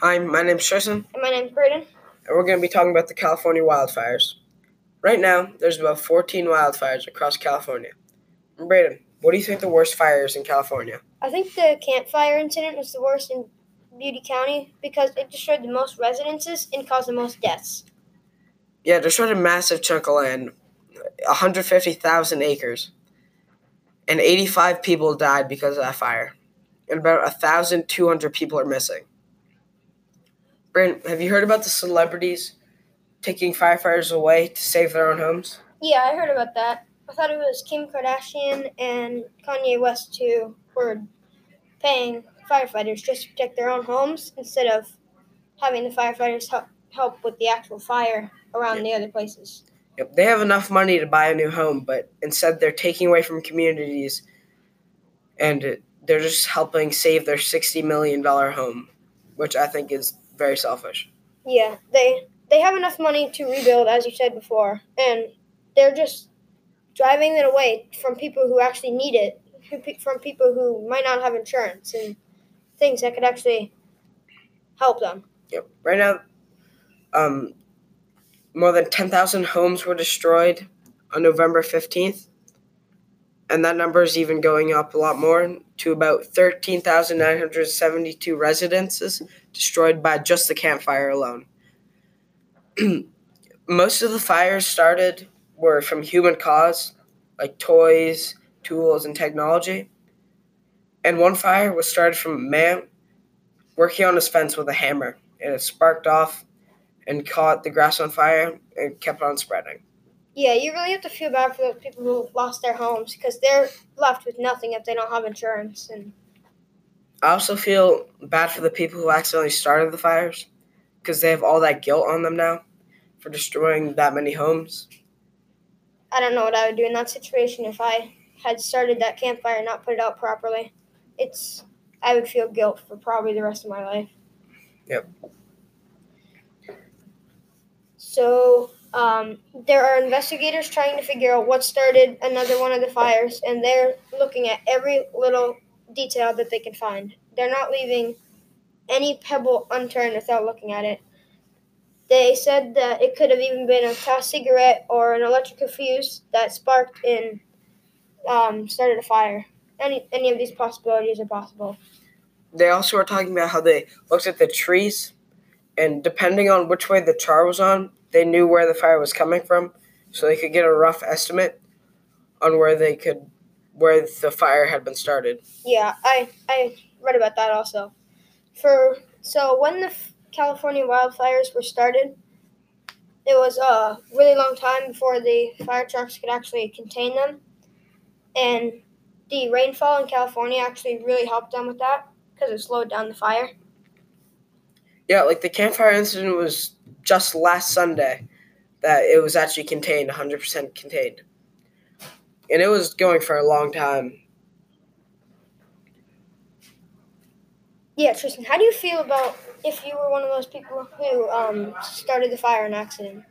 Hi, my name's Tristan, And my name's Braden. and we're going to be talking about the California wildfires. Right now, there's about 14 wildfires across California. And Braden, what do you think the worst fire is in California? I think the Camp Fire incident was the worst in Butte County because it destroyed the most residences and caused the most deaths. Yeah, it destroyed a massive chunk of land, 150,000 acres, and 85 people died because of that fire, and about 1,200 people are missing. Braden, have you heard about the celebrities taking firefighters away to save their own homes? Yeah, I heard about that. I thought it was Kim Kardashian and Kanye West who were paying firefighters just to protect their own homes instead of having the firefighters help, help with the actual fire around the other places. Yep, they have enough money to buy a new home, but instead they're taking away from communities and they're just helping save their $60 million home, which I think is very selfish. Yeah, they they have enough money to rebuild, as you said before, and they're just driving it away from people who actually need it, who from people who might not have insurance and things that could actually help them. Yep. Right now, um, more than 10,000 homes were destroyed on November 15th. And that number is even going up a lot more to about 13,972 residences destroyed by just the Camp Fire alone. Most of the fires started were from human cause, like toys, tools, and technology. And one fire was started from a man working on his fence with a hammer, and it sparked off and caught the grass on fire and kept on spreading. Yeah, you really have to feel bad for those people who lost their homes because they're left with nothing if they don't have insurance. And I also feel bad for the people who accidentally started the fires because they have all that guilt on them now for destroying that many homes. I don't know what I would do in that situation if I had started that campfire and not put it out properly. It's I would feel guilt for probably the rest of my life. Yep. So um, there are investigators trying to figure out what started another one of the fires, and they're looking at every little detail that they can find. They're not leaving any pebble unturned without looking at it. They said that it could have even been a tossed cigarette or an electrical fuse that sparked and um, started a fire. Any any of these possibilities are possible. They also were talking about how they looked at the trees, and depending on which way the char was on, they knew where the fire was coming from, so they could get a rough estimate on where they could where the fire had been started. Yeah, I I read about that also. For so when the California wildfires were started, it was a really long time before the fire trucks could actually contain them, and the rainfall in California actually really helped them with that because it slowed down the fire. Yeah, like the Camp Fire incident was just last Sunday that it was actually contained, 100% contained. And it was going for a long time. Yeah, Tristan, how do you feel about if you were one of those people who um, started the fire in accident?